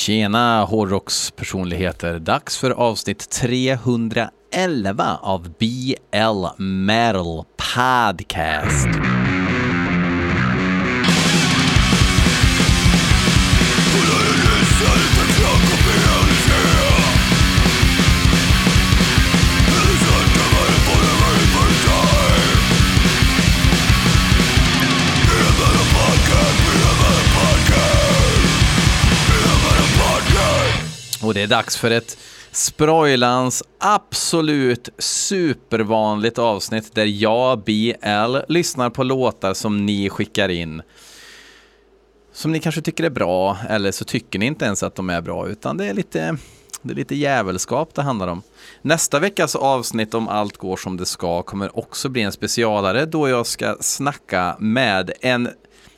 Tjena hårdrockspersonligheter! Dags för avsnitt 311 av BL Metal Podcast. Och det är dags för ett Sproilans absolut supervanligt avsnitt där jag, BL, lyssnar på låtar som ni skickar in. Som ni kanske tycker är bra, eller så tycker ni inte ens att de är bra, utan det är lite, det är lite jävelskap det handlar om. Nästa veckas avsnitt om allt går som det ska kommer också bli en specialare då jag ska snacka med en,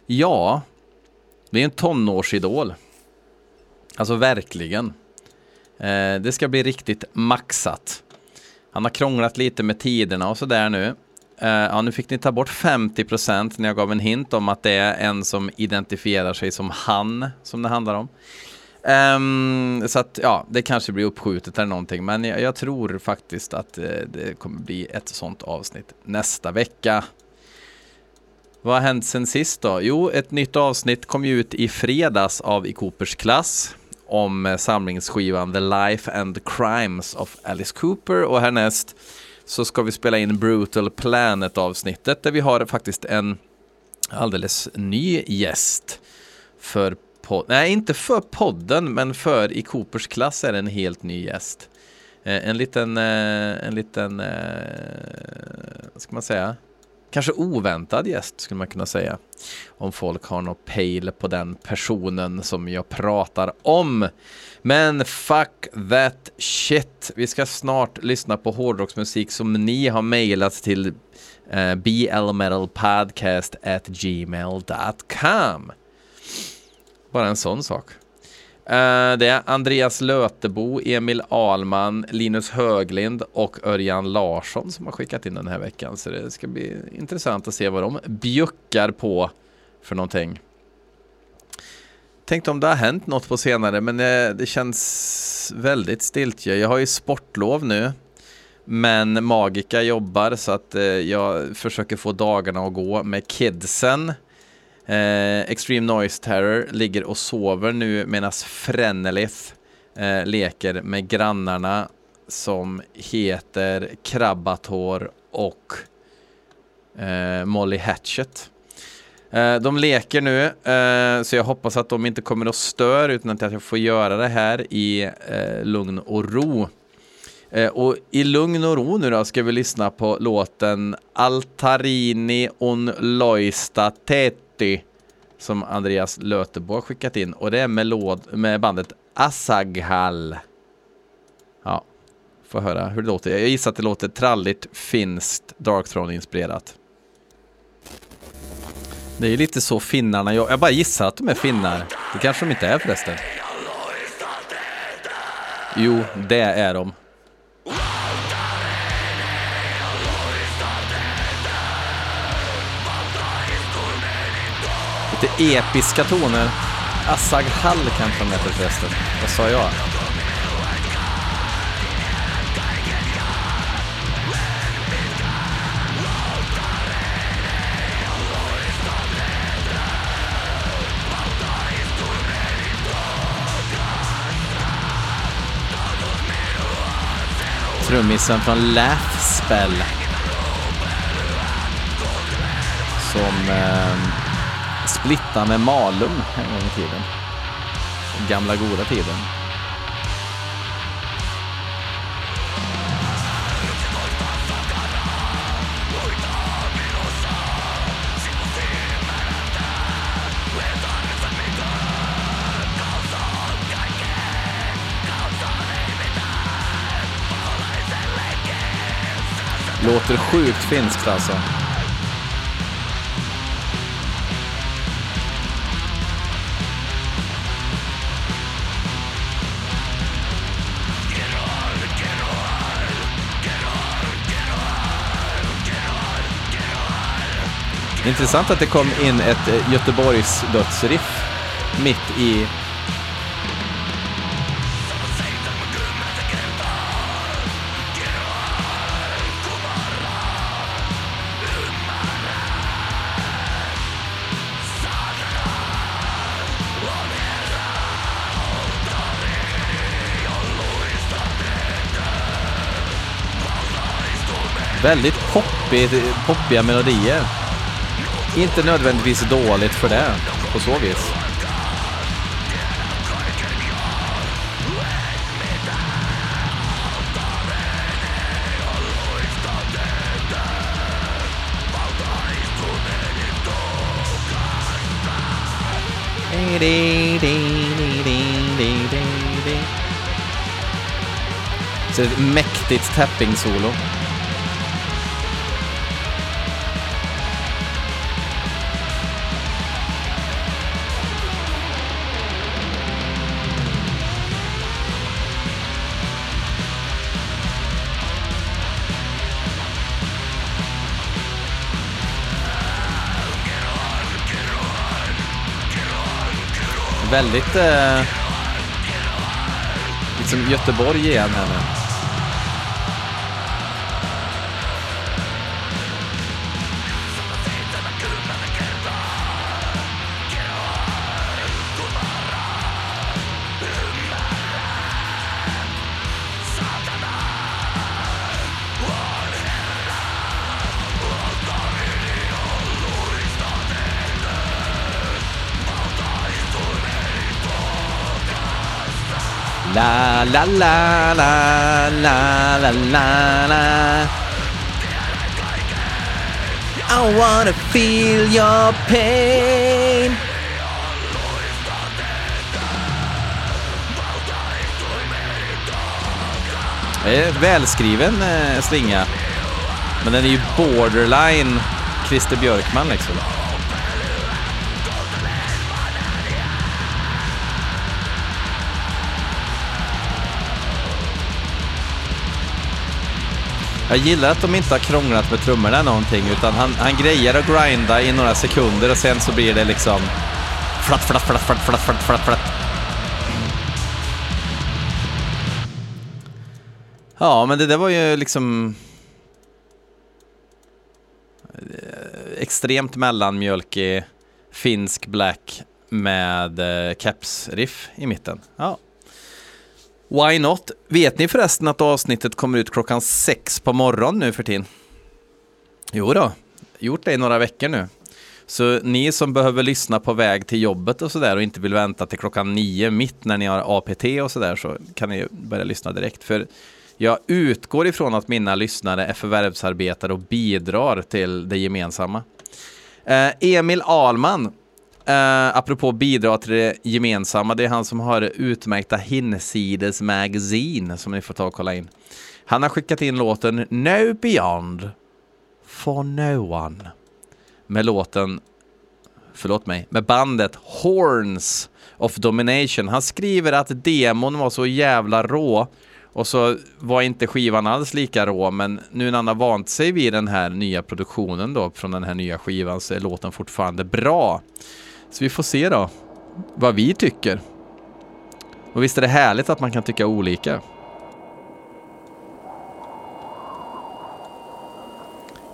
ja, det är en tonårsidol. Alltså verkligen. Eh, det ska bli riktigt maxat. Han har krånglat lite med tiderna och sådär nu. Eh, ja, nu fick ni ta bort 50% när jag gav en hint om att det är en som identifierar sig som han, som det handlar om. Um, så att ja, det kanske blir uppskjutet eller någonting, men jag, jag tror faktiskt att eh, det kommer bli ett sånt avsnitt nästa vecka. Vad har hänt sen sist då? Jo, ett nytt avsnitt kom ju ut i fredags av I Coopers klass om eh, samlingsskivan The Life and Crimes of Alice Cooper och härnäst så ska vi spela in Brutal Planet avsnittet där vi har faktiskt en alldeles ny gäst för Nej, inte för podden, men för i Coopers klass är det en helt ny gäst. Eh, en liten, eh, en liten, vad ska man säga? Kanske oväntad gäst skulle man kunna säga. Om folk har något pejl på den personen som jag pratar om. Men fuck that shit. Vi ska snart lyssna på hårdrocksmusik som ni har mejlat till eh, blmetalpodcast at gmail.com. Bara en sån sak. Eh, det är Andreas Lötebo, Emil Alman, Linus Höglind och Örjan Larsson som har skickat in den här veckan. Så det ska bli intressant att se vad de bjuckar på för någonting. Tänkte om det har hänt något på senare, men eh, det, känns väldigt stiltje. Jag har ju sportlov nu, men Magica jobbar så att eh, jag försöker få dagarna att gå med kidsen. Eh, Extreme Noise Terror ligger och sover nu medan Frenelith eh, leker med grannarna som heter Krabbator och eh, Molly Hatchet. Eh, de leker nu, eh, så jag hoppas att de inte kommer att störa utan att jag får göra det här i eh, lugn och ro. Och i lugn och ro nu då ska vi lyssna på låten Altarini on loista Tete 80 som Andreas Lötebo har skickat in och det är melod med bandet Asaghal. Ja, får höra hur det låter. Jag gissar att det låter tralligt, finskt, Darkthrone-inspirerat. Det är lite så finnarna, jag, jag bara gissar att de är finnar. Det kanske de inte är förresten. Jo, det är de. Lite episka toner. Assag Hall kanske de heter förresten. Vad sa jag? Trummisen från Laugh Spell. Som... Eh, splitta med Malung en gång i tiden. Den gamla goda tiden. Låter sjukt finskt alltså. Intressant att det kom in ett eh, Göteborgs dödsriff mitt i Väldigt poppig, eh, poppiga melodier. Inte nödvändigtvis dåligt för det, på så vis. Så ett mäktigt tapping-solo. Väldigt... Eh, liksom Göteborg igen här nu. La la la la la la la la I wanna feel your pain Det är välskriven eh, slinga. Men den är ju borderline Christer Björkman liksom. Jag gillar att de inte har krånglat med trummorna någonting utan han, han grejer att grinda i några sekunder och sen så blir det liksom flatt, flatt, flatt, flatt, flatt, flatt, flatt, flatt. Ja, men det där var ju liksom eh, extremt mellanmjölkig finsk black med eh, caps-riff i mitten. Ja, Why not? Vet ni förresten att avsnittet kommer ut klockan sex på morgonen nu för tiden? Jo då, gjort det i några veckor nu. Så ni som behöver lyssna på väg till jobbet och sådär och inte vill vänta till klockan nio mitt när ni har APT och sådär så kan ni börja lyssna direkt. För jag utgår ifrån att mina lyssnare är förvärvsarbetare och bidrar till det gemensamma. Eh, Emil Alman Uh, apropå bidra till det gemensamma, det är han som har utmärkta Hinsides Magazine som ni får ta och kolla in. Han har skickat in låten No Beyond for No One med låten, förlåt mig, med bandet Horns of Domination. Han skriver att demon var så jävla rå och så var inte skivan alls lika rå, men nu när han har vant sig vid den här nya produktionen då från den här nya skivan så är låten fortfarande bra. Så vi får se då vad vi tycker. Och visst är det härligt att man kan tycka olika.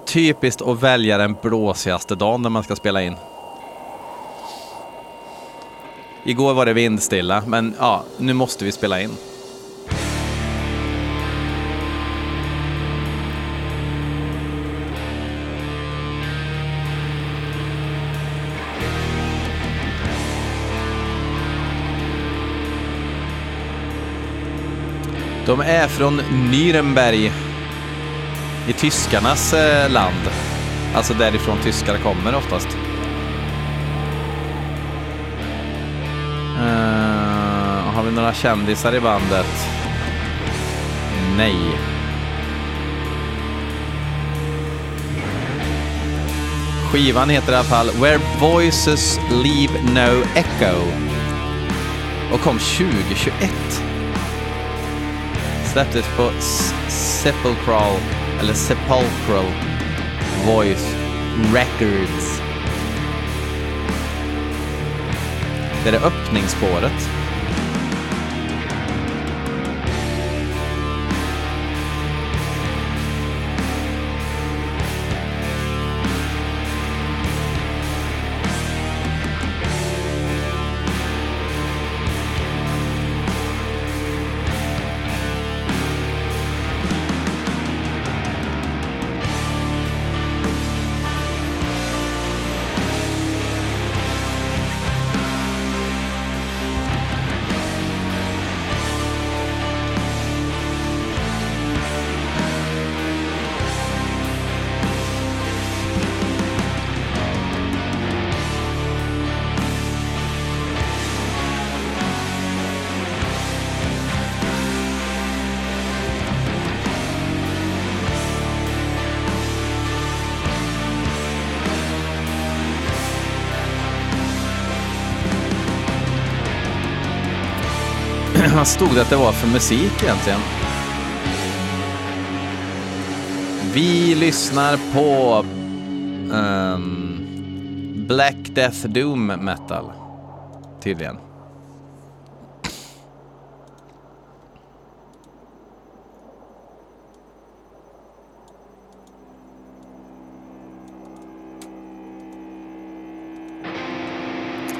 Typiskt att välja den blåsigaste dagen när man ska spela in. Igår var det vindstilla, men ja, nu måste vi spela in. De är från Nürnberg i tyskarnas eh, land. Alltså därifrån tyskar kommer oftast. Uh, har vi några kändisar i bandet? Nej. Skivan heter i alla fall Where Voices Leave No Echo och kom 2021 släpptes på Sepulchral, eller Sepulchral Voice Records. Det är det öppningsspåret. Vad stod det att det var för musik egentligen? Vi lyssnar på um, Black Death Doom Metal, tydligen.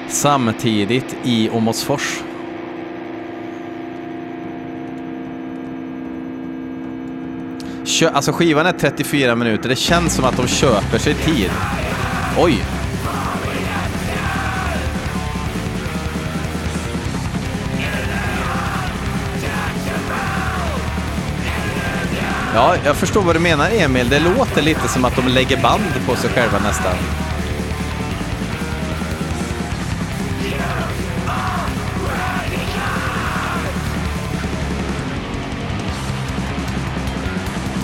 Samtidigt i Åmotfors. Kö alltså skivan är 34 minuter. Det känns som att de köper sig tid. Oj! Ja, jag förstår vad du menar Emil. Det låter lite som att de lägger band på sig själva nästan.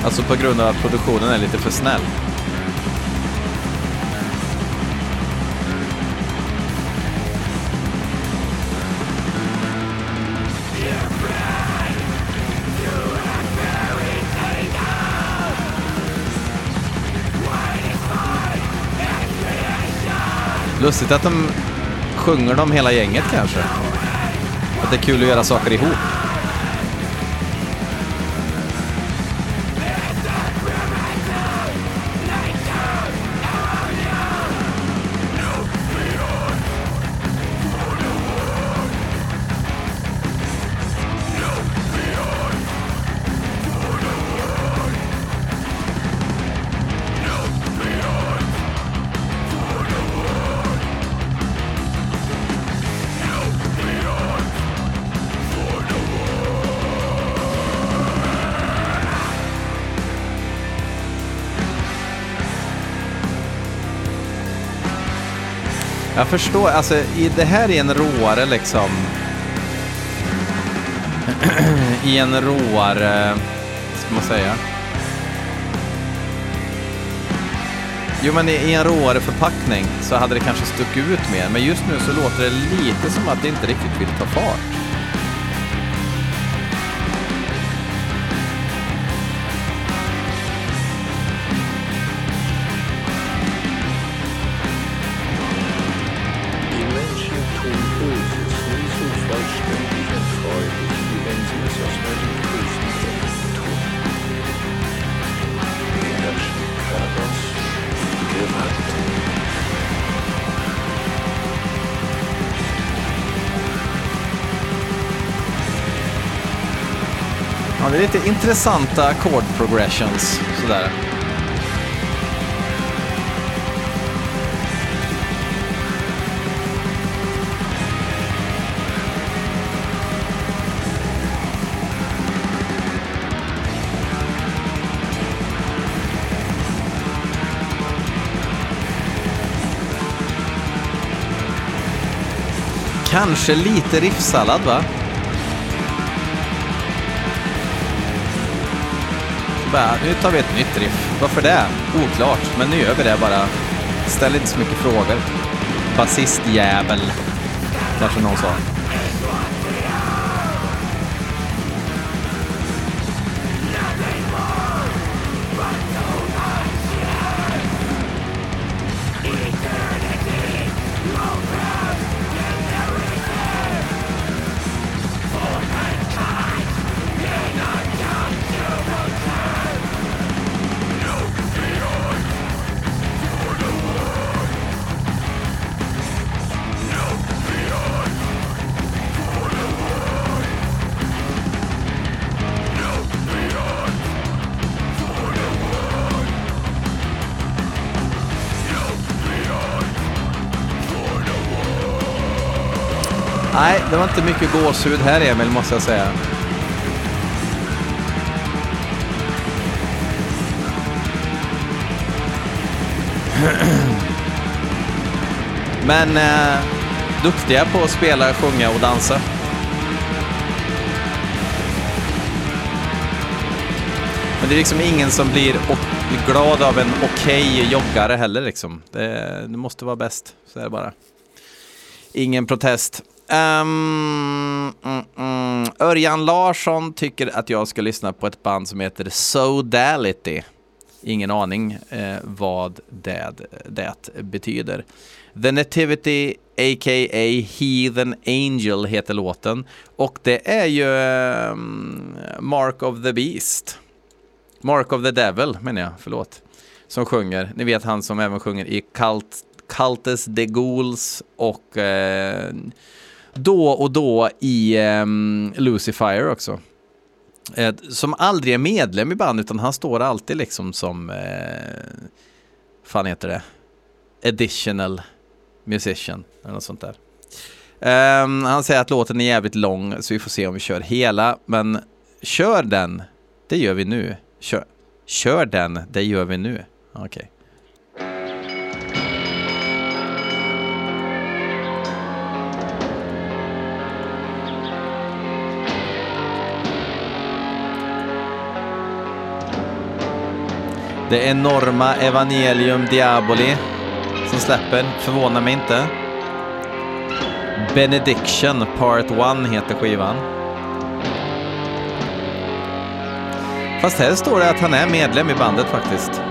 Alltså på grund av att produktionen är lite för snäll. Lustigt att de sjunger dem hela gänget kanske. Att det är kul att göra saker ihop. Jag förstår, alltså i, det här är en råare liksom... I en råare... Vad ska man säga? Jo, men i, i en råare förpackning så hade det kanske stuckit ut mer. Men just nu så låter det lite som att det inte riktigt vill ta fart. Lite intressanta chord progressions sådär. Kanske lite riffsallad va? Bara, nu tar vi ett nytt riff. Varför det? Oklart, men nu gör vi det bara. Ställ inte så mycket frågor. Basistjävel, kanske någon sa. Inte mycket gåshud här Emil, måste jag säga. Men eh, duktiga på att spela, sjunga och dansa. Men det är liksom ingen som blir glad av en okej okay joggare heller. Liksom. Det, det måste vara bäst, så är det bara. Ingen protest. Um, mm, mm. Örjan Larsson tycker att jag ska lyssna på ett band som heter Sodality. Ingen aning eh, vad det, det betyder. The Nativity, a.k.a. Heathen Angel heter låten. Och det är ju eh, Mark of the Beast. Mark of the Devil menar jag, förlåt. Som sjunger. Ni vet han som även sjunger i Cult, Cultus de Ghouls och eh, då och då i um, Lucifer också. Eh, som aldrig är medlem i band utan han står alltid liksom som, eh, fan heter det, additional musician eller något sånt där. Um, han säger att låten är jävligt lång så vi får se om vi kör hela. Men kör den, det gör vi nu. Kör, kör den, det gör vi nu. Okej. Okay. Det enorma Evangelium Diaboli som släpper, förvånar mig inte. Benediction Part 1 heter skivan. Fast här står det att han är medlem i bandet faktiskt.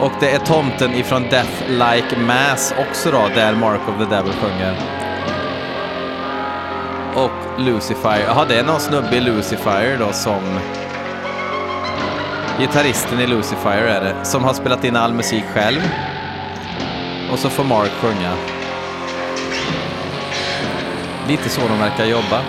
Och det är tomten ifrån Death Like Mass också då, där Mark of the Devil sjunger. Och Lucifer, jaha det är någon snubbe i Lucifer då som Gitarristen i Lucifer är det, som har spelat in all musik själv. Och så får Mark sjunga. Lite så de verkar jobba.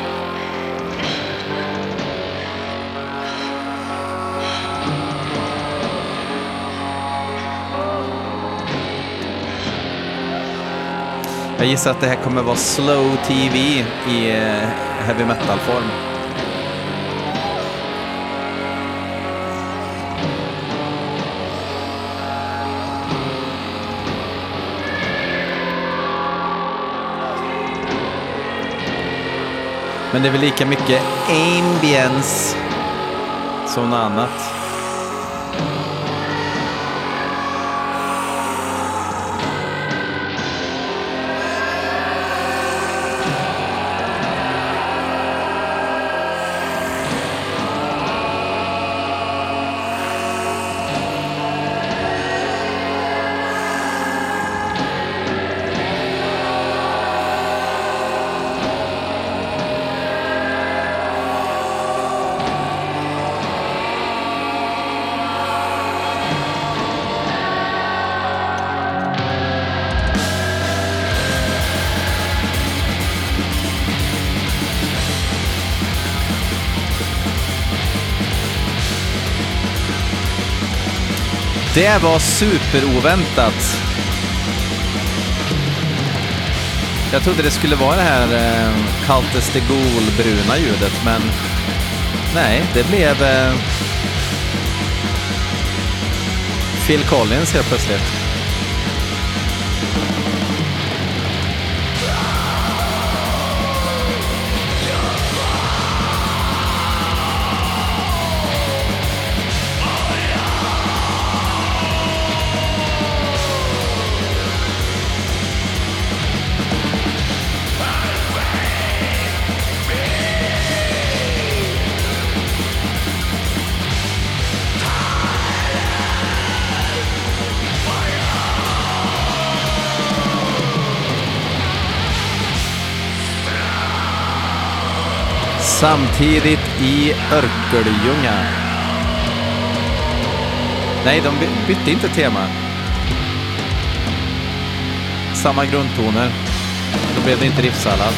Jag gissar att det här kommer vara slow TV i eh, heavy metal-form. Men det är väl lika mycket ambience som något annat. Det var superoväntat. Jag trodde det skulle vara det här eh, Cultus de Gaulle-bruna ljudet, men nej, det blev eh, Phil Collins helt plötsligt. Samtidigt i Örkelljunga. Nej, de bytte inte tema. Samma grundtoner. Då blev det inte riffsallad.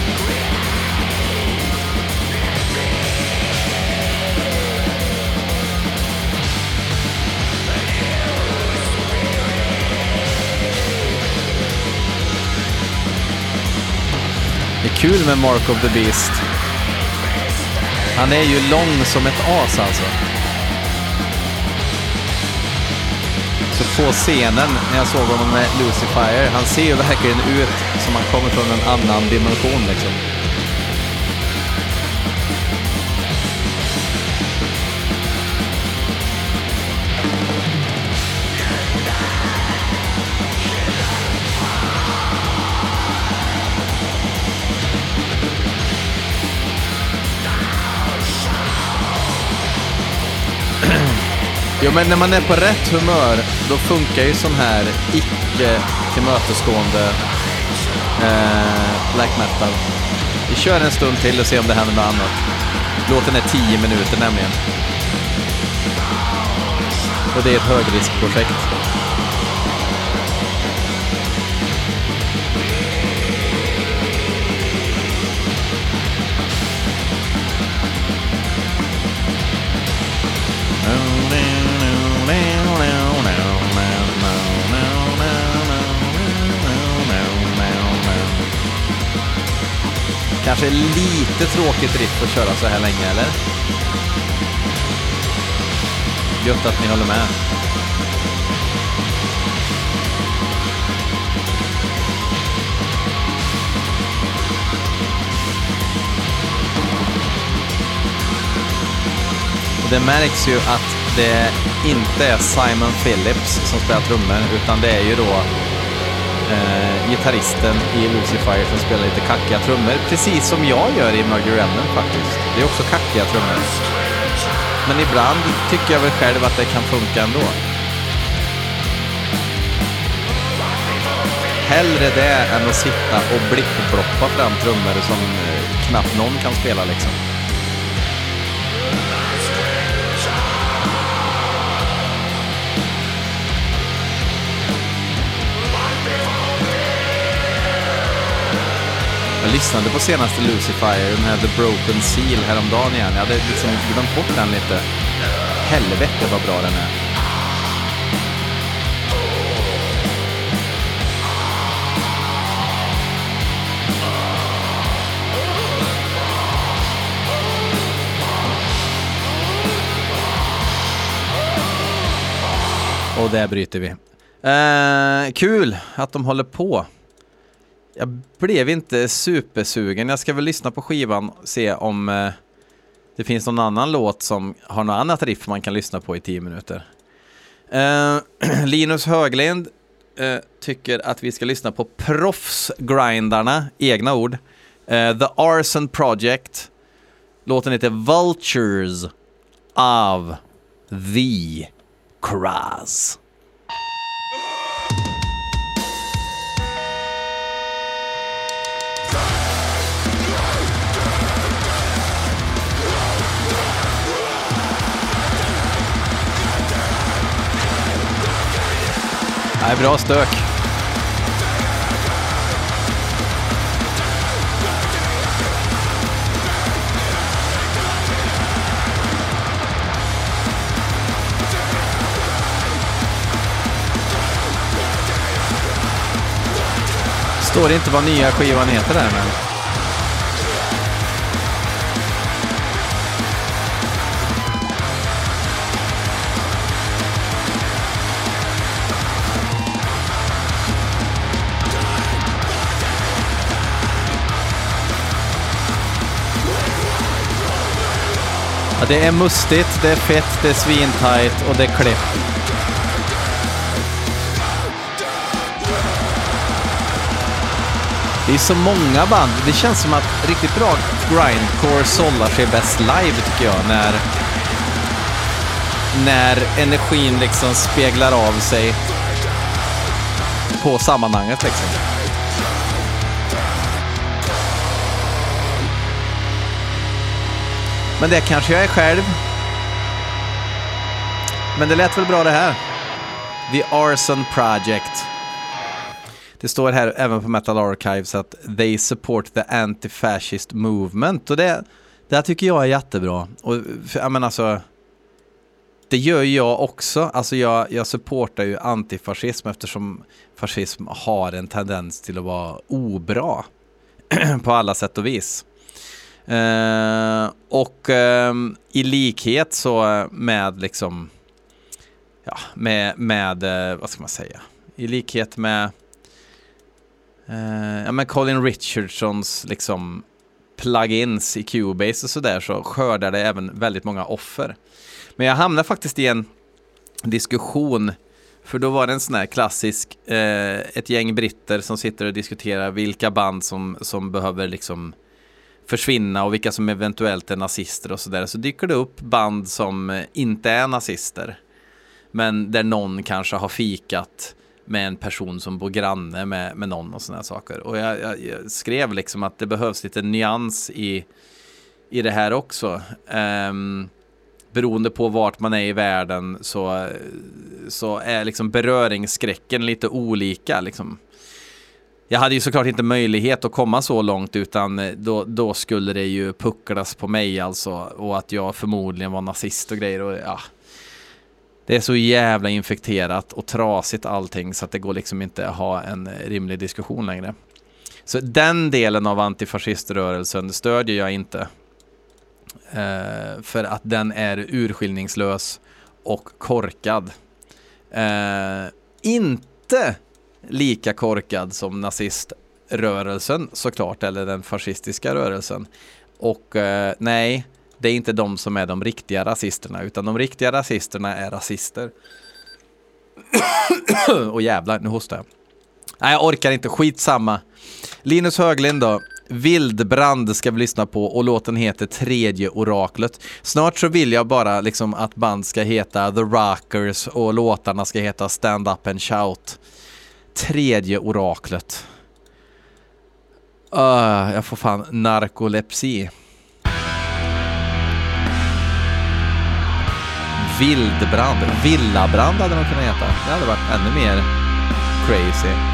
Det är kul med Mark of the Beast. Han är ju lång som ett as alltså. Så på scenen när jag såg honom med Lucifer, han ser ju verkligen ut som han kommer från en annan dimension liksom. Jo, men när man är på rätt humör, då funkar ju sån här icke tillmötesgående eh, black metal. Vi kör en stund till och ser om det händer något annat. Låten är 10 minuter nämligen. Och det är ett högriskprojekt. Kanske lite tråkigt riff att köra så här länge, eller? Gött att ni håller med. Och det märks ju att det inte är Simon Phillips som spelar trummor, utan det är ju då eh, gitarristen i Lucifer som spelar lite kackiga trummor, precis som jag gör i Murder Remnant faktiskt. Det är också kackiga trummor. Men ibland tycker jag väl själv att det kan funka ändå. Hellre det än att sitta och blippbloppa fram trummor som eh, knappt någon kan spela liksom. Jag lyssnade på senaste Lucifer, den här The Broken Seal häromdagen igen. Jag hade liksom glömt bort den lite. Helvete vad bra den är. Och där bryter vi. Eh, kul att de håller på. Jag blev inte supersugen. Jag ska väl lyssna på skivan och se om eh, det finns någon annan låt som har något annat riff man kan lyssna på i tio minuter. Eh, Linus Höglind eh, tycker att vi ska lyssna på proffsgrindarna, egna ord. Eh, The Arson Project. Låten heter Vultures of the Cross. Nej, bra stök. Står det inte vad nya skivan heter där men. Ja, det är mustigt, det är fett, det är svintajt och det är klipp. Det är så många band. Det känns som att riktigt bra grindcore sållar sig bäst live tycker jag. När, när energin liksom speglar av sig på sammanhanget liksom. Men det kanske jag är själv. Men det lät väl bra det här. The Arson Project. Det står här även på Metal Archives att they support the anti-fascist movement. Och det, det här tycker jag är jättebra. Och, för, jag menar alltså, det gör jag också. Alltså jag, jag supportar ju antifascism eftersom fascism har en tendens till att vara obra på alla sätt och vis. Eh, och ehm, i likhet så eh, med liksom, ja, med, med, eh, vad ska man säga, i likhet med, ja men Colin Richardsons liksom plugins i Cubase och sådär så skördar det även väldigt många offer. Men jag hamnade faktiskt i en diskussion för då var det en sån här klassisk, ett gäng britter som sitter och diskuterar vilka band som, som behöver liksom försvinna och vilka som eventuellt är nazister och sådär så dyker det upp band som inte är nazister. Men där någon kanske har fikat med en person som bor granne med, med någon och sådana saker. Och jag, jag, jag, skrev liksom att det behövs lite nyans i, i det här också. Um, beroende på vart man är i världen så, så är liksom beröringsskräcken lite olika. Liksom. Jag hade ju såklart inte möjlighet att komma så långt utan eh, då, då skulle det ju pucklas på mig alltså och att jag förmodligen var nazist och grejer. Och, ja. Det är så jävla infekterat och trasigt allting så att det går liksom inte att ha en eh, rimlig diskussion längre. Så den delen av antifasciströrelsen stödjer jag inte. Eh, för att den är urskiljningslös och korkad. Eh, inte lika korkad som naziströrelsen såklart, eller den fascistiska rörelsen. Och eh, nej, det är inte de som är de riktiga rasisterna, utan de riktiga rasisterna är rasister. och jävlar, nu hostar jag. Nej, jag orkar inte. Skitsamma. Linus Höglind då. Vildbrand ska vi lyssna på och låten heter Tredje oraklet. Snart så vill jag bara liksom att band ska heta The Rockers och låtarna ska heta Stand Up and Shout. Tredje oraklet. Uh, jag får fan narkolepsi. Vildbrand. Villabrand hade de kunnat heta. Det hade varit ännu mer crazy.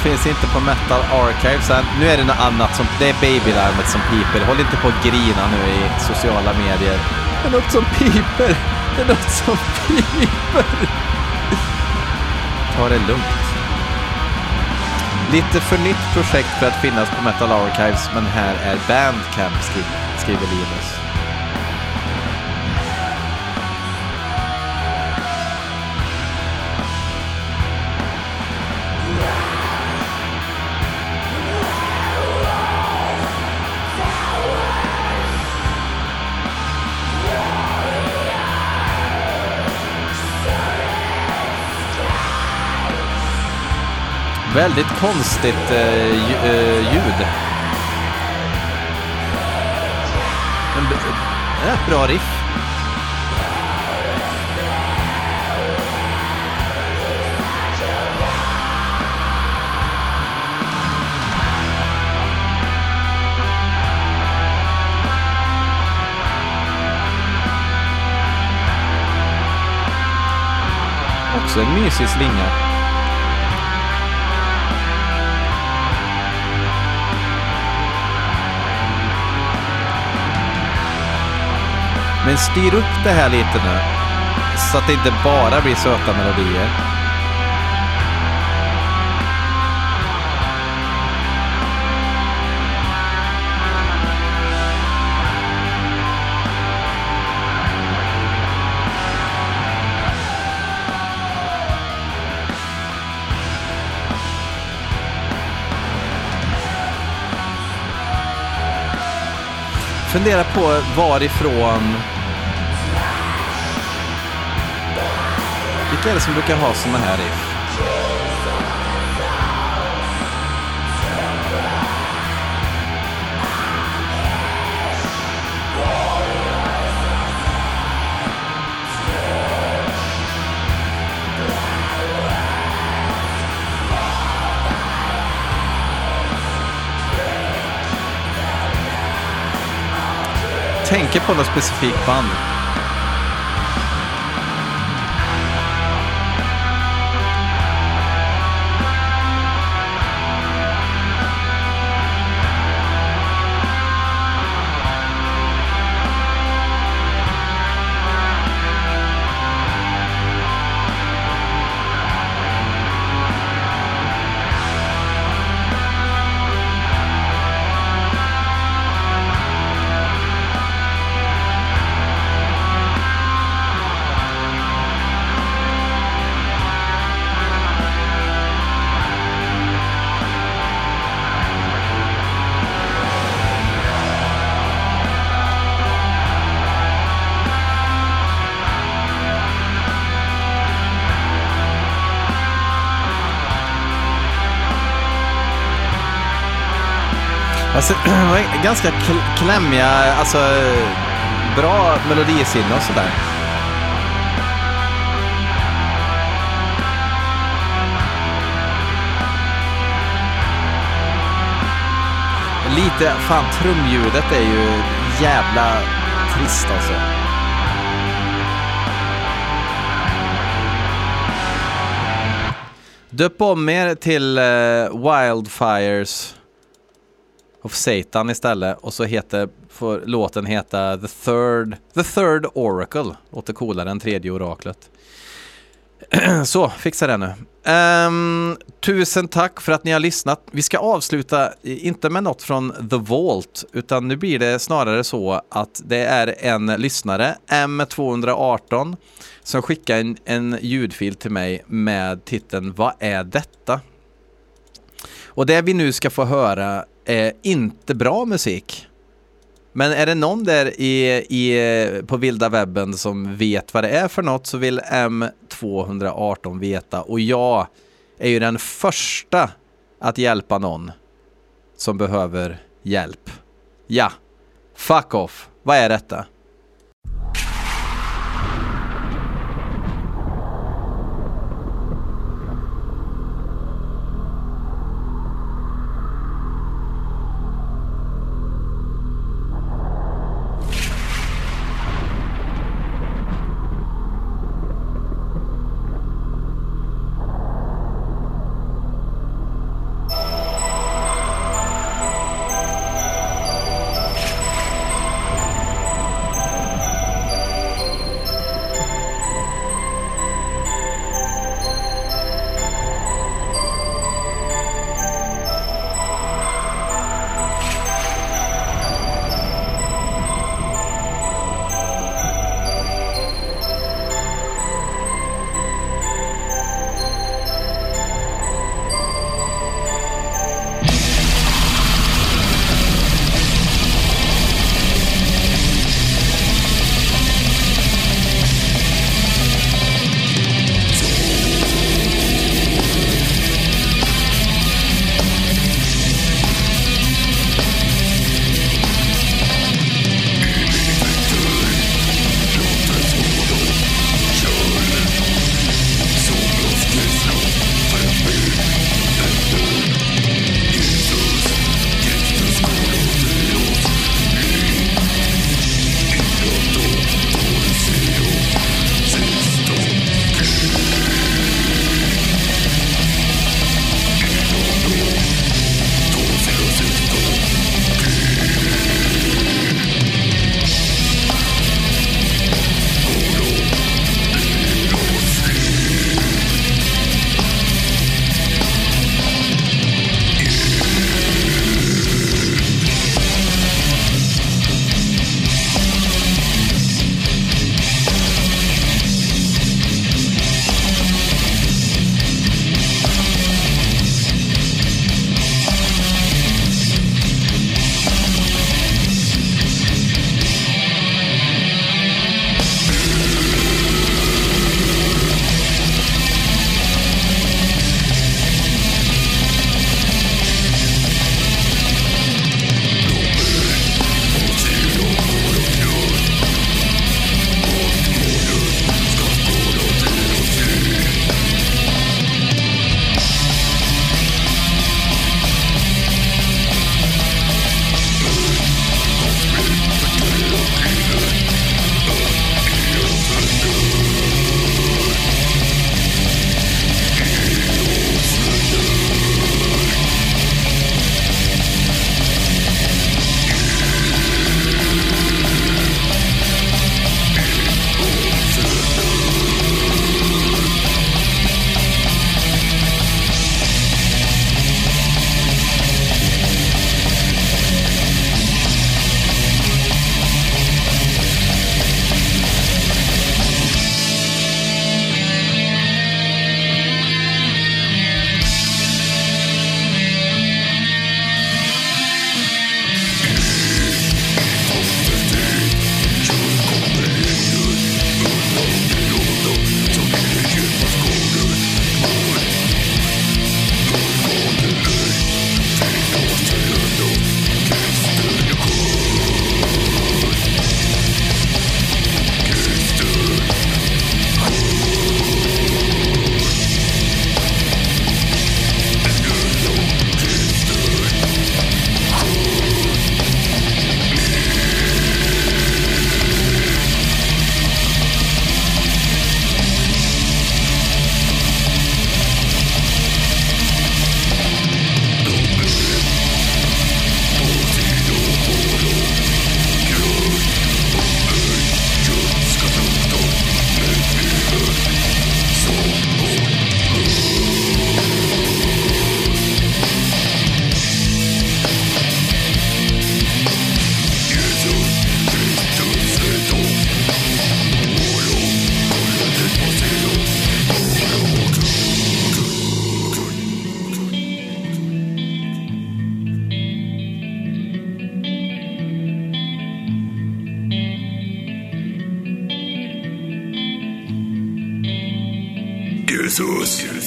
Finns inte på Metal Archives än. Nu är det något annat som... Det är babylarmet som piper. Håll inte på att grina nu i sociala medier. Det är något som piper. Det är något som piper. Ta det lugnt. Lite för nytt projekt för att finnas på Metal Archives, men här är Bandcamp, skriver Linus. Väldigt konstigt eh, eh ljud. En äh, bra riff. Också en mysig slinga. Men styr upp det här lite nu. Så att det inte bara blir söta melodier. Fundera på varifrån Vilka är det som brukar ha såna här riff? Tänker på något specifikt band. Alltså, ganska klämmiga, alltså bra melodisinne och sådär. Lite, fan trumljudet är ju jävla trist alltså. Döp om er till uh, Wildfires of Satan istället och så heter, får låten heta The Third, The Third Oracle. Låter coolare än tredje oraklet. så, fixa det nu. Um, tusen tack för att ni har lyssnat. Vi ska avsluta, inte med något från The Vault, utan nu blir det snarare så att det är en lyssnare, M218, som skickar en, en ljudfil till mig med titeln Vad är detta? Och det vi nu ska få höra eh, inte bra musik. Men är det någon där i, i, eh, på vilda webben som vet vad det är för något så vill M218 veta. Och jag är ju den första att hjälpa någon som behöver hjälp. Ja, fuck off. Vad är detta? Jesus.